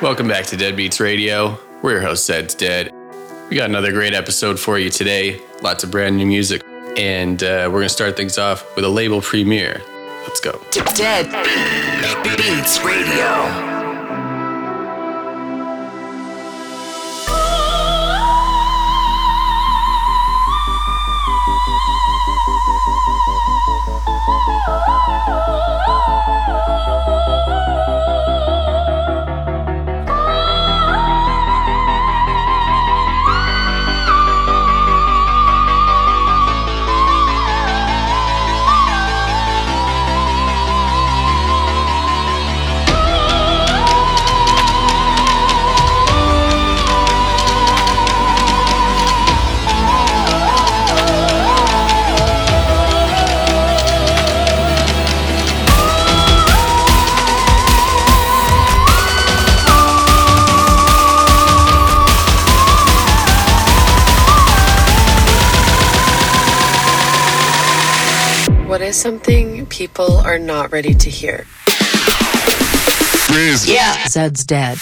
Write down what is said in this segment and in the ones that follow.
Welcome back to Deadbeats Radio. We're your host, Zed's Dead. We got another great episode for you today. Lots of brand new music. And uh, we're going to start things off with a label premiere. Let's go. to Dead Beats Radio. Is something people are not ready to hear? Yeah. Zed's dead.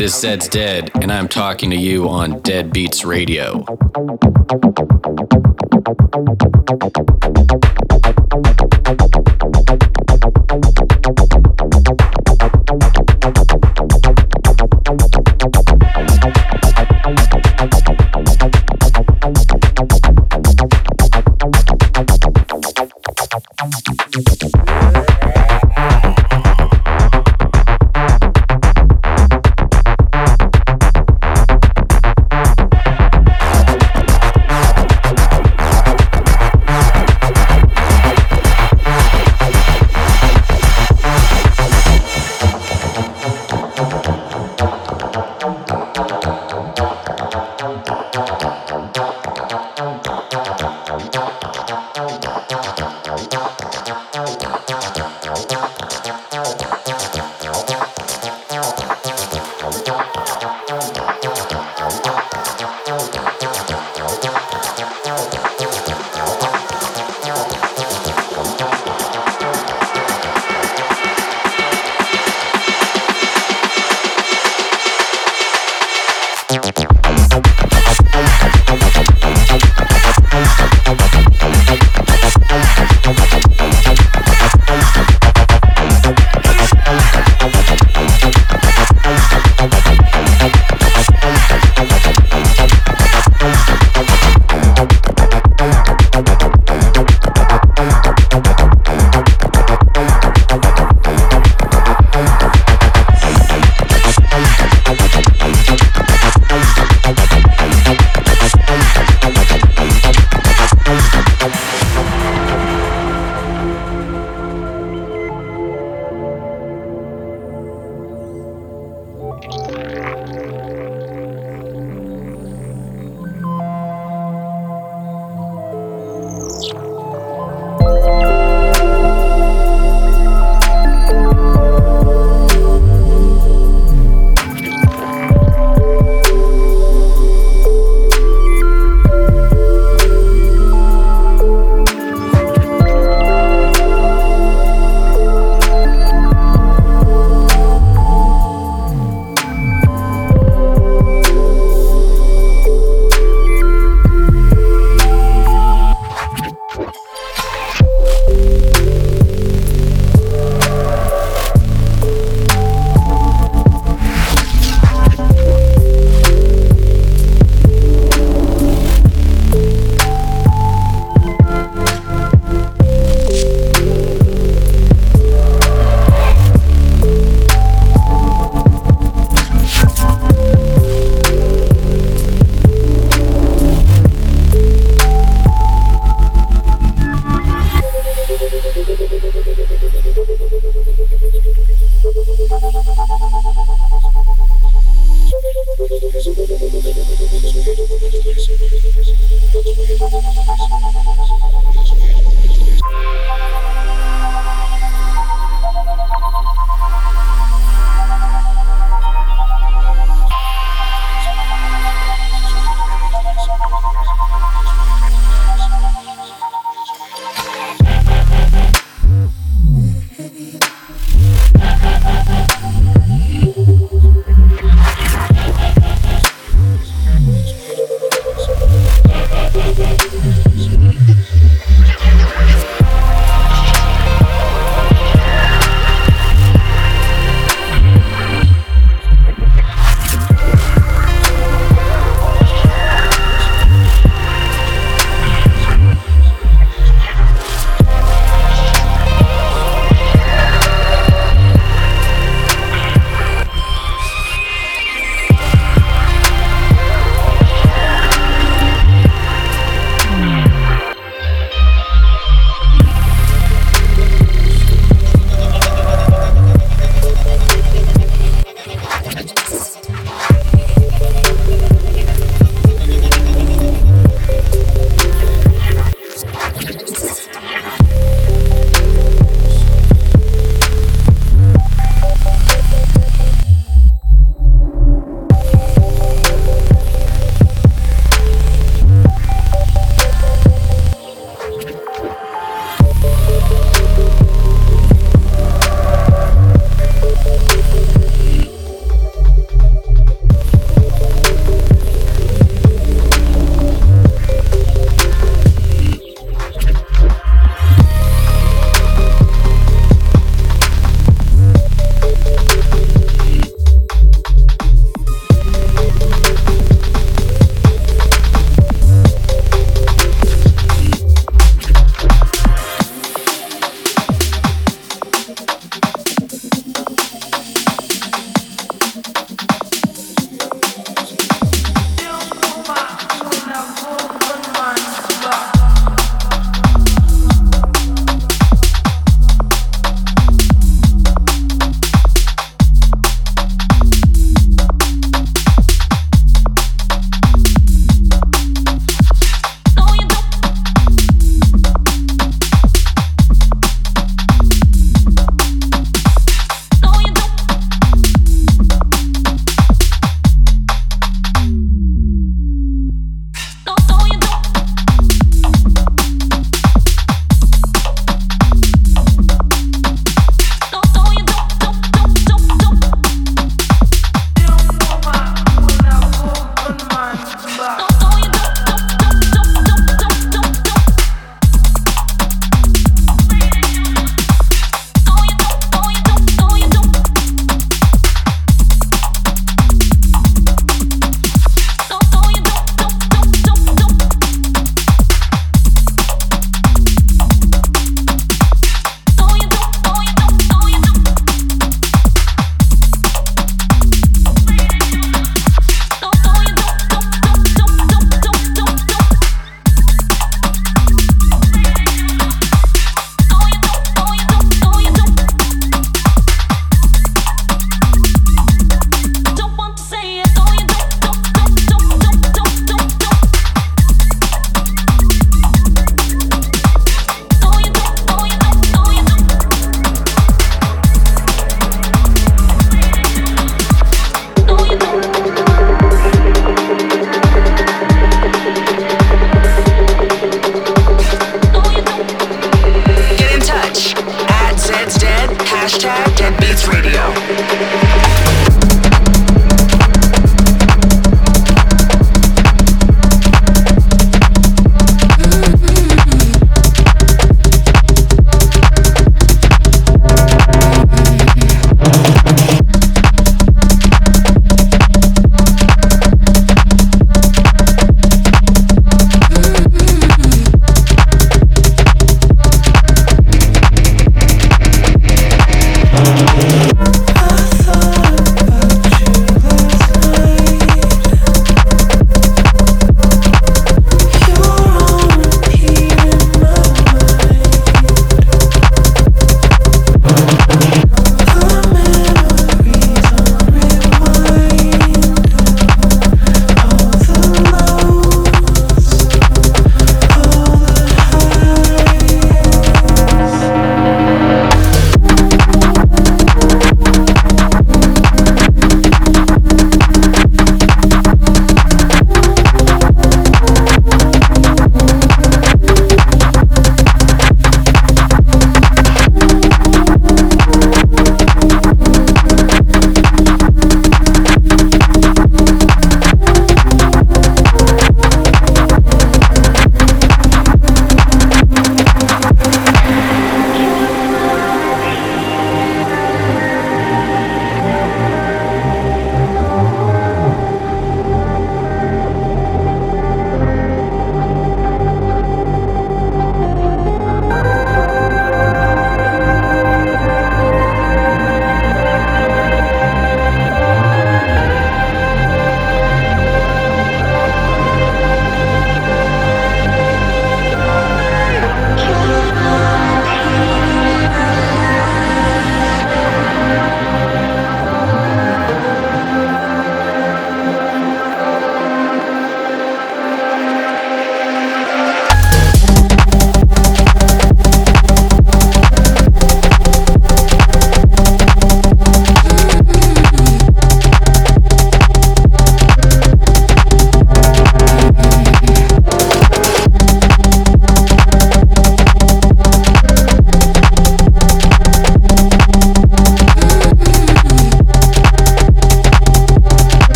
This is Zed's Dead, and I'm talking to you on Dead Beats Radio.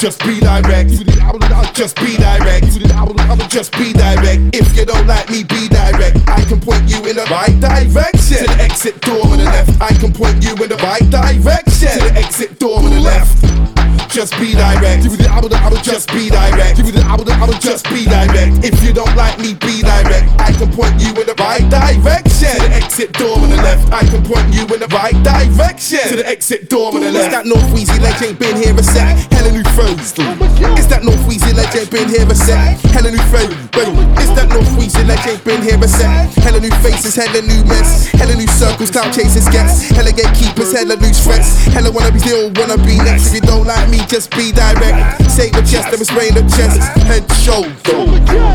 Just be direct. Just be direct. Just be direct. If you don't like me, be direct. I can point you in the right direction. To the exit door on the left. I can point you in the right direction. To the exit door on the left. Just be direct. Give me the album, I will just be direct. Give me the album, I will just be direct. If you don't like me, be direct. I can point you in the right direction. To the exit door on the left. I can point you in the right direction. To the exit door on the left. It's that North Weezy legend been here a sec. Hella new flows. It's that North Weezy legend been here a sec. Hella new flow. It's that North Weezy legend been here a sec. Hella new faces, hella new mess. Hella new circles, clout chasers gets. Hella gatekeepers, hella loose threats. Hella wanna be still, wanna be next. If you don't like me, just be direct. Say with chest, let me spray in the chest. Head, shoulder.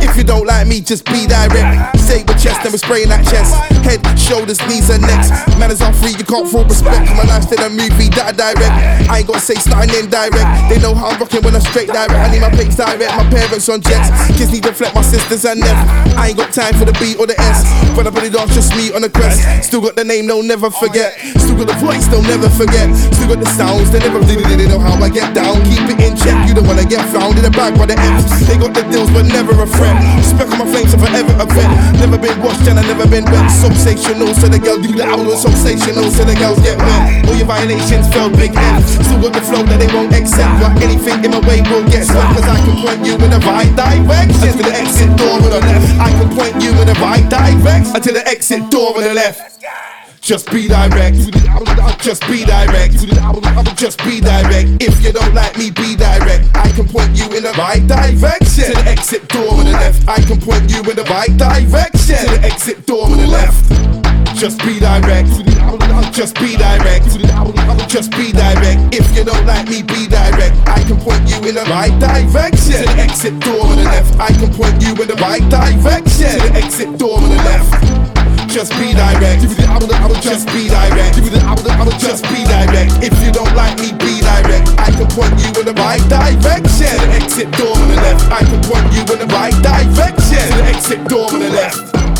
If you don't like me, just be direct. Say with chest, let me spray in that chest. Head, shoulders, knees, and necks. Manners are free, you can't fraud respect. My life's in a movie that direct. I ain't gotta say something indirect. They know how I'm rocking when I'm straight direct. I need my pics direct, my parents on jets. Kids need to flex my sisters and them. I ain't got time for the B or the S. When I put it off, just me on the crest. Still got the name, they'll never forget. Still got the voice, they'll never forget. Still got the sounds, they never really they know how I get down. Keep it in check, you don't wanna get found in the back by the M's. They got the deals, but never a friend. Spec on my flames, are forever a vet. Never been washed and I never been wet. Sensational, so the girl do the album sensational, so the girls get wet. All your violations fell big F. Still got the flow that they won't accept. But anything in my way will get swept. Cause I can point you in the right direction. To the exit door on the left. I can point you in the right direction. To the exit door on the left. Just be direct. Just be direct. Just be direct. If you don't like me, be direct. I can point you in the right direction. To the exit door on the left. I can point you in the right direction. To the exit door on the left. Just be direct. Just be direct. Just be direct. If you don't like me, be direct. I can point you in the right direction. To the exit door on the left. I can point you in the right direction. To the exit door on the left just be direct. Give me the album, I will just be direct. Give me the album, I will just be direct. If you don't like me, be direct. I can point you in the right direction. The exit door on the left. I can point you in the right direction. The exit door on the left.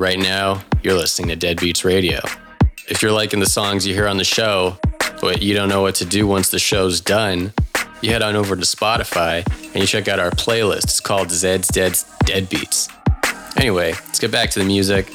Right now you're listening to Deadbeats Radio. If you're liking the songs you hear on the show, but you don't know what to do once the show's done, you head on over to Spotify and you check out our playlist. It's called Zed's Dead's Dead Beats. Anyway, let's get back to the music.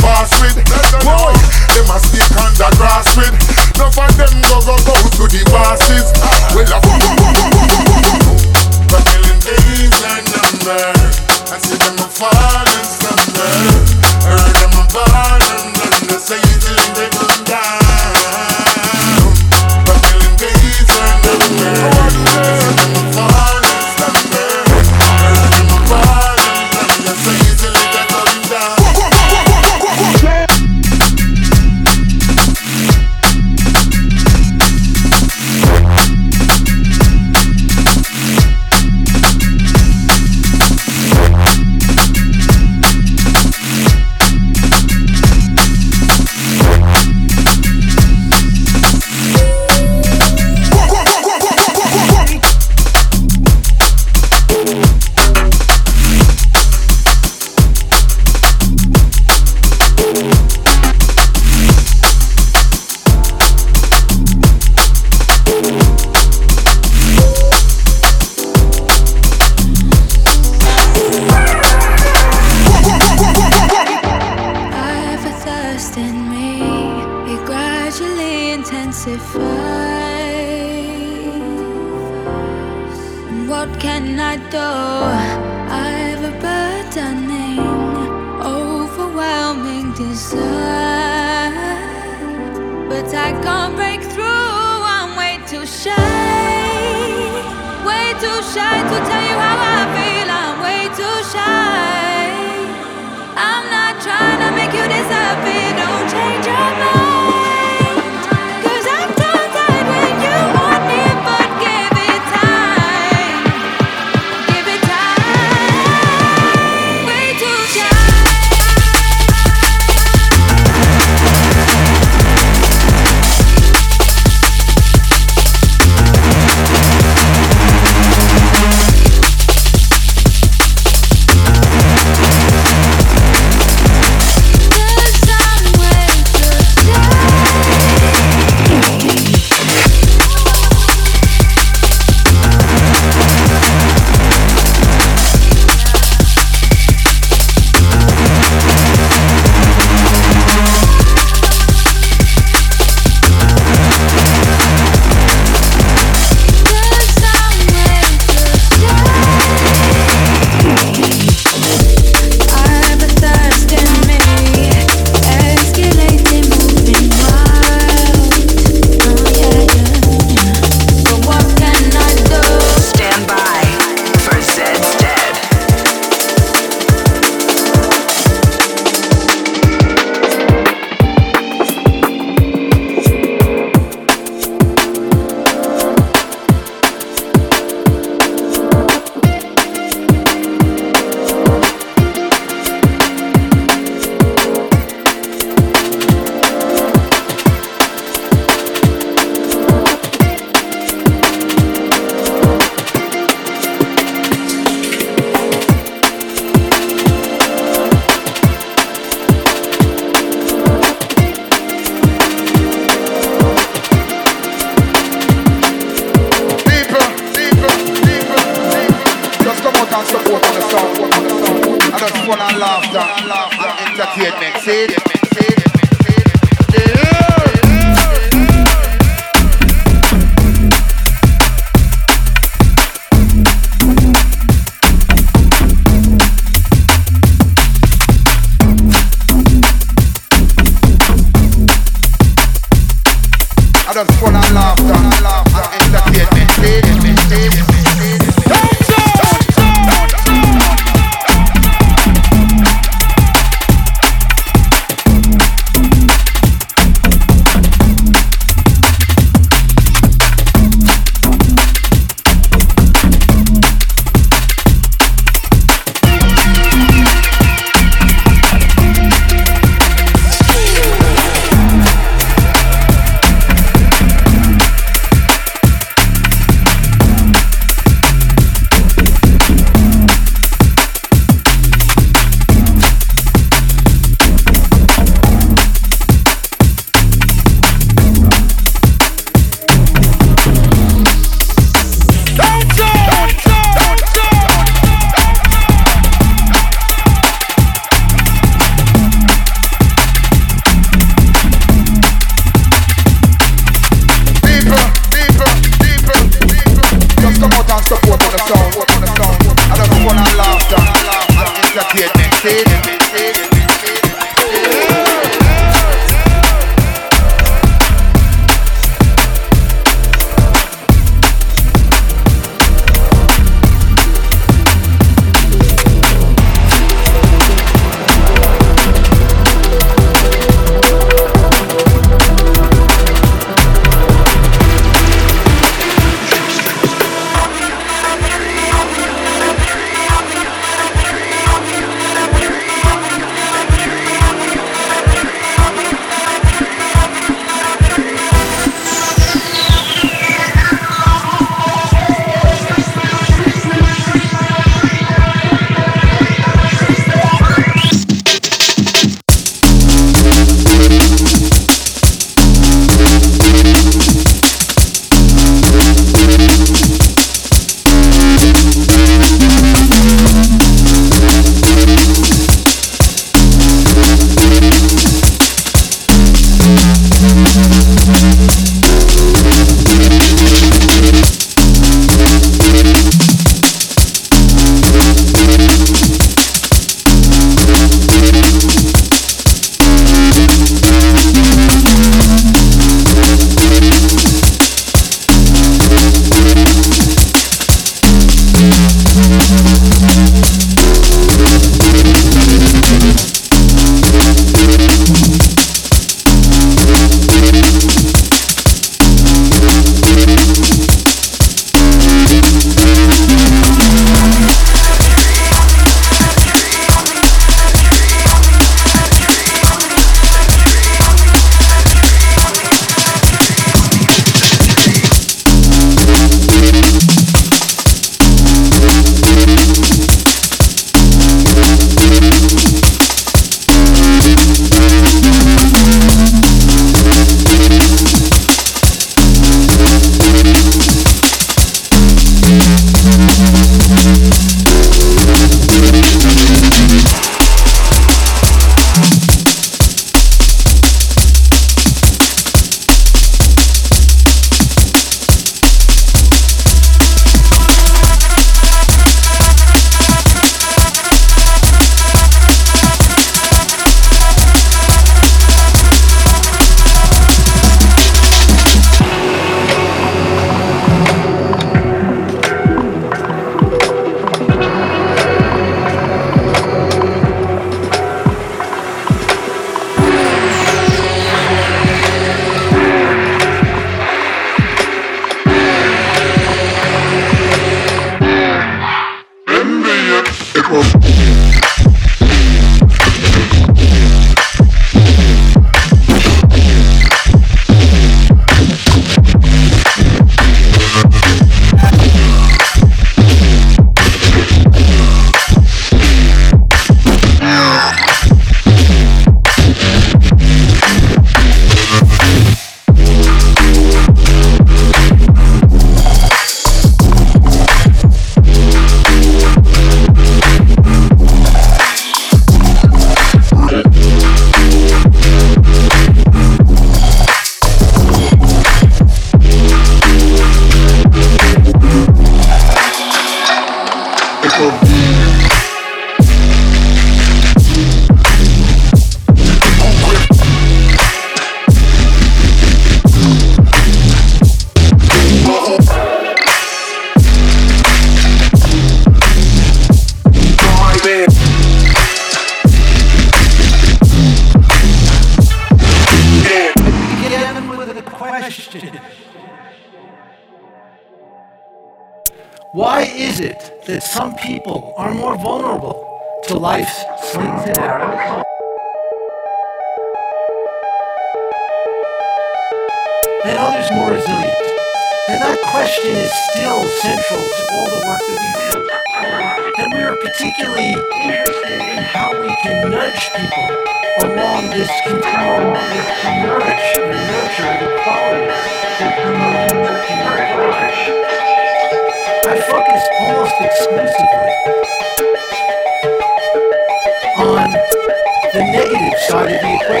Why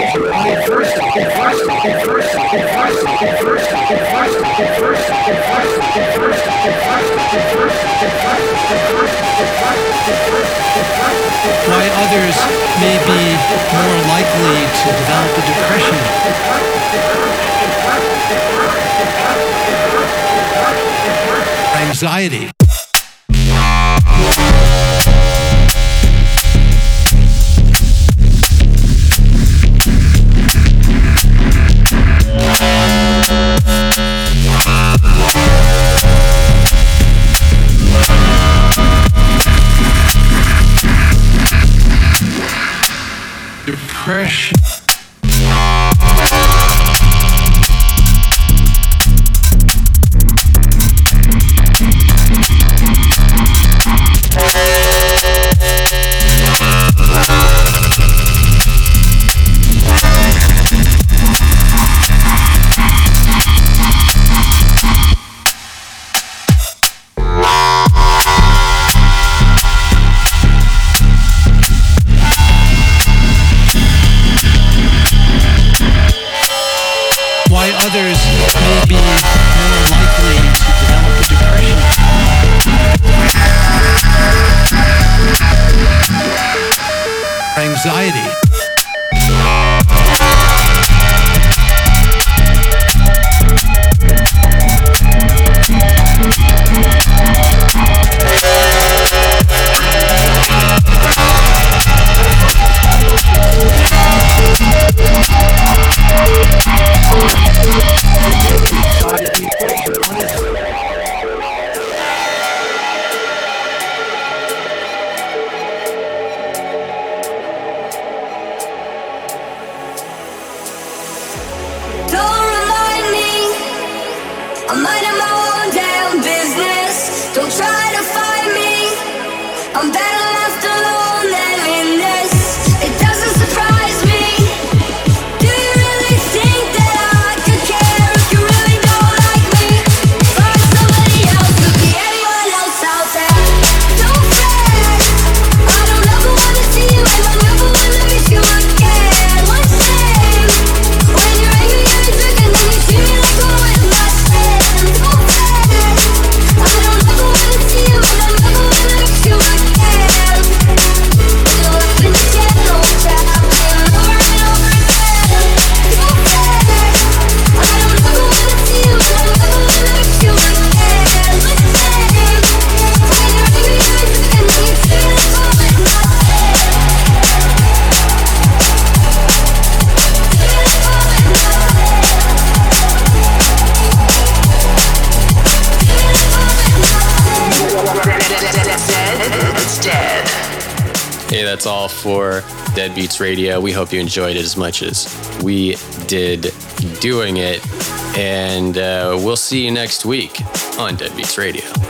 others may be more likely to develop a depression. Anxiety. Radio. We hope you enjoyed it as much as we did doing it. And uh, we'll see you next week on Deadbeats Radio.